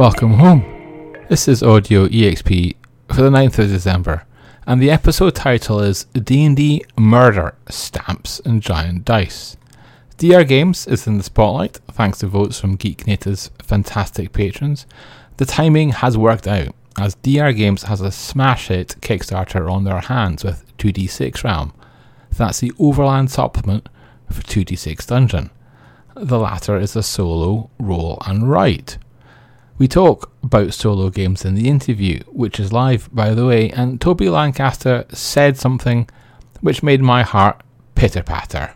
Welcome home. This is Audio EXP for the 9th of December, and the episode title is D&D Murder, Stamps and Giant Dice. DR Games is in the spotlight thanks to votes from Geek Native's fantastic patrons. The timing has worked out as DR Games has a smash hit Kickstarter on their hands with 2D6 Realm. That's the Overland supplement for 2D6 Dungeon. The latter is a solo roll and write. We talk about solo games in the interview, which is live, by the way, and Toby Lancaster said something which made my heart pitter patter.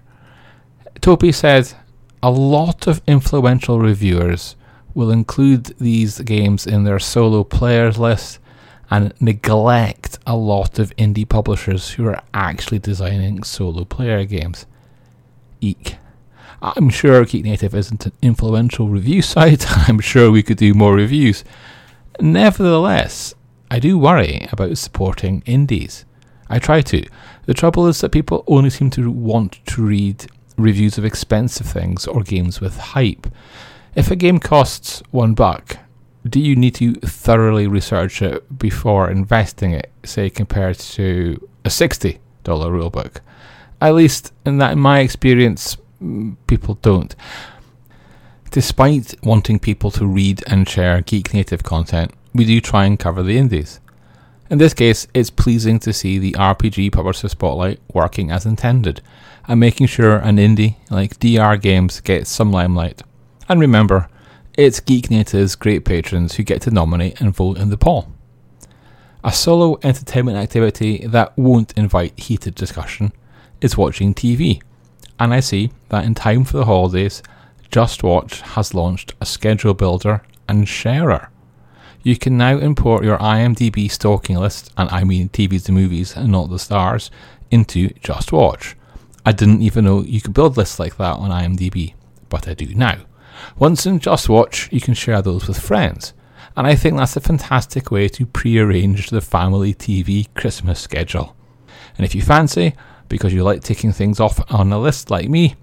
Toby said a lot of influential reviewers will include these games in their solo players list and neglect a lot of indie publishers who are actually designing solo player games. Eek. I'm sure Geek Native isn't an influential review site. I'm sure we could do more reviews. Nevertheless, I do worry about supporting indies. I try to. The trouble is that people only seem to want to read reviews of expensive things or games with hype. If a game costs one buck, do you need to thoroughly research it before investing it, say compared to a $60 rulebook? At least in that in my experience, people don't. Despite wanting people to read and share geek native content, we do try and cover the indies. In this case, it's pleasing to see the RPG Publisher Spotlight working as intended and making sure an indie like DR Games gets some limelight. And remember, it's Geek Native's great patrons who get to nominate and vote in the poll. A solo entertainment activity that won't invite heated discussion is watching TV and I see that in time for the holidays, Just Watch has launched a schedule builder and sharer. You can now import your IMDb stalking list, and I mean TVs and movies and not the stars, into Just Watch. I didn't even know you could build lists like that on IMDb, but I do now. Once in Just Watch, you can share those with friends, and I think that's a fantastic way to pre arrange the family TV Christmas schedule. And if you fancy, because you like taking things off on a list like me,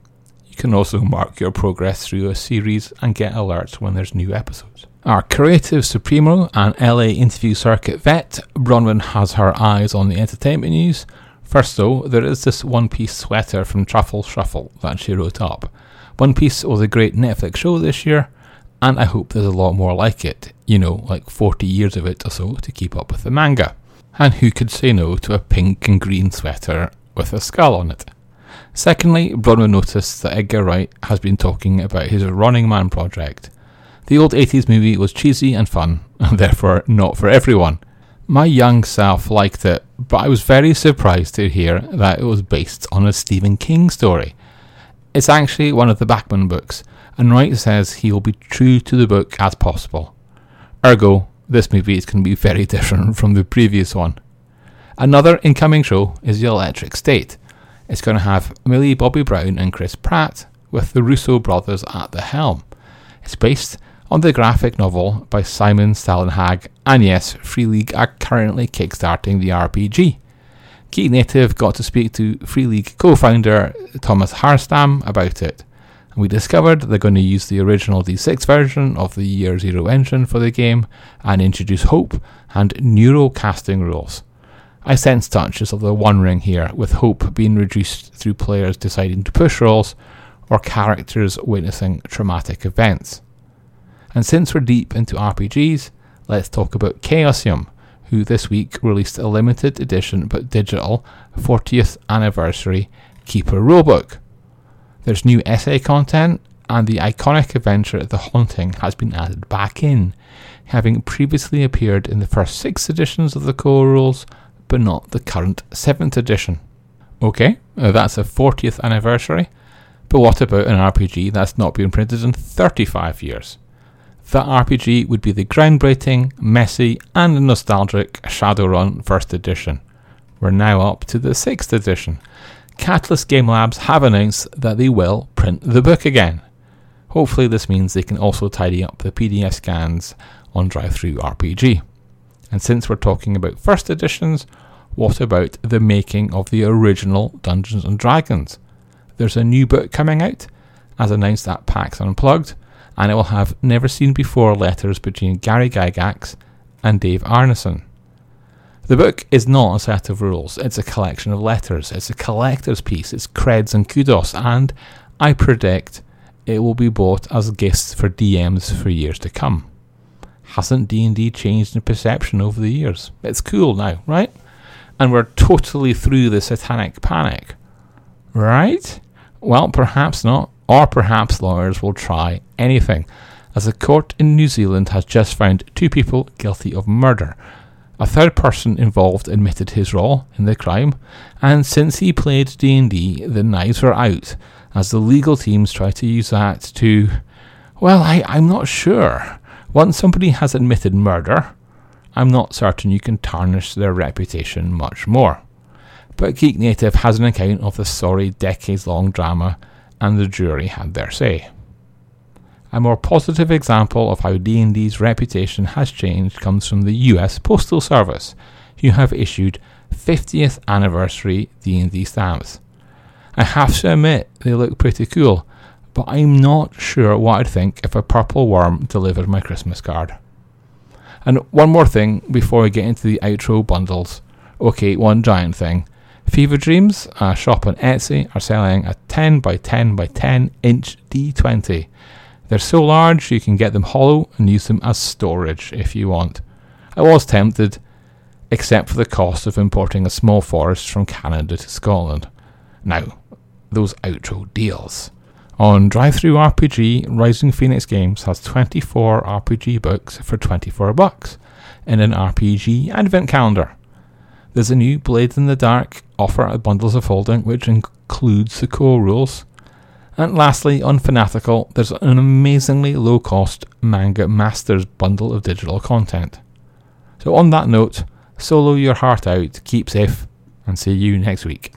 you can also mark your progress through a series and get alerts when there's new episodes. Our creative supremo and LA interview circuit vet, Bronwyn has her eyes on the entertainment news. First, though, there is this one piece sweater from Truffle Shuffle that she wrote up. One Piece was a great Netflix show this year, and I hope there's a lot more like it. You know, like 40 years of it or so to keep up with the manga. And who could say no to a pink and green sweater with a skull on it. Secondly, Bronwyn noticed that Edgar Wright has been talking about his Running Man project. The old 80s movie was cheesy and fun, and therefore not for everyone. My young self liked it, but I was very surprised to hear that it was based on a Stephen King story. It's actually one of the Bachman books, and Wright says he will be true to the book as possible. Ergo, this movie is going to be very different from the previous one. Another incoming show is The Electric State. It's going to have Millie Bobby Brown and Chris Pratt, with the Russo brothers at the helm. It's based on the graphic novel by Simon Stålenhag, and yes, Free League are currently kickstarting the RPG. Geek Native got to speak to Free League co founder Tomas Härenstam about it, and we discovered they're going to use the original D6 version of the Year Zero engine for the game and introduce Hope and neurocasting rules. I sense touches of the One Ring here, with hope being reduced through players deciding to push rolls or characters witnessing traumatic events. And since we're deep into RPGs, let's talk about Chaosium, who this week released a limited edition but digital 40th anniversary Keeper rulebook. There's new essay content, and the iconic adventure The Haunting has been added back in, having previously appeared in the first six editions of the core rules but not the current 7th edition. Okay, that's a 40th anniversary, but what about an RPG that's not been printed in 35 years? That RPG would be the groundbreaking, messy, and nostalgic Shadowrun 1st edition. We're now up to the 6th edition. Catalyst Game Labs have announced that they will print the book again. Hopefully, this means they can also tidy up the PDF scans on DriveThru RPG. And since we're talking about first editions, what about the making of the original Dungeons and Dragons? There's a new book coming out, as announced at PAX Unplugged, and it will have never seen before letters between Gary Gygax and Dave Arneson. The book is not a set of rules, it's a collection of letters. It's a collector's piece, it's creds and kudos, and I predict it will be bought as gifts for DMs for years to come. Hasn't D&D changed in perception over the years? It's cool now, right? And we're totally through the satanic panic. Right? Well, perhaps not, or perhaps lawyers will try anything, as a court in New Zealand has just found two people guilty of murder a third person involved admitted his role in the crime, and since he played D&D, the knives were out as the legal teams try to use that to well, I, I'm not sure. Once somebody has admitted murder, I'm not certain you can tarnish their reputation much more. But Geek Native has an account of the sorry decades long drama, and the jury had their say. A more positive example of how D&D's reputation has changed comes from the US Postal Service, who have issued 50th anniversary D&D stamps. I have to admit they look pretty cool, but I'm not sure what I'd think if a purple worm delivered my Christmas card. And one more thing before we get into the outro bundles. Okay, one giant thing. Fever Dreams, a shop on Etsy, are selling a 10 by 10 by 10 inch D20. They're so large you can get them hollow and use them as storage if you want. I was tempted, except for the cost of importing a small forest from Canada to Scotland. Now, those outro deals. On DriveThruRPG, Rising Phoenix Games has 24 RPG books for 24 bucks in an RPG advent calendar. There's a new Blades in the Dark offer at Bundles of Holding, which includes the core rules, and lastly, on Fanatical, there's an amazingly low cost Manga Masters bundle of digital content. So, on that note, solo your heart out, keep safe, and see you next week.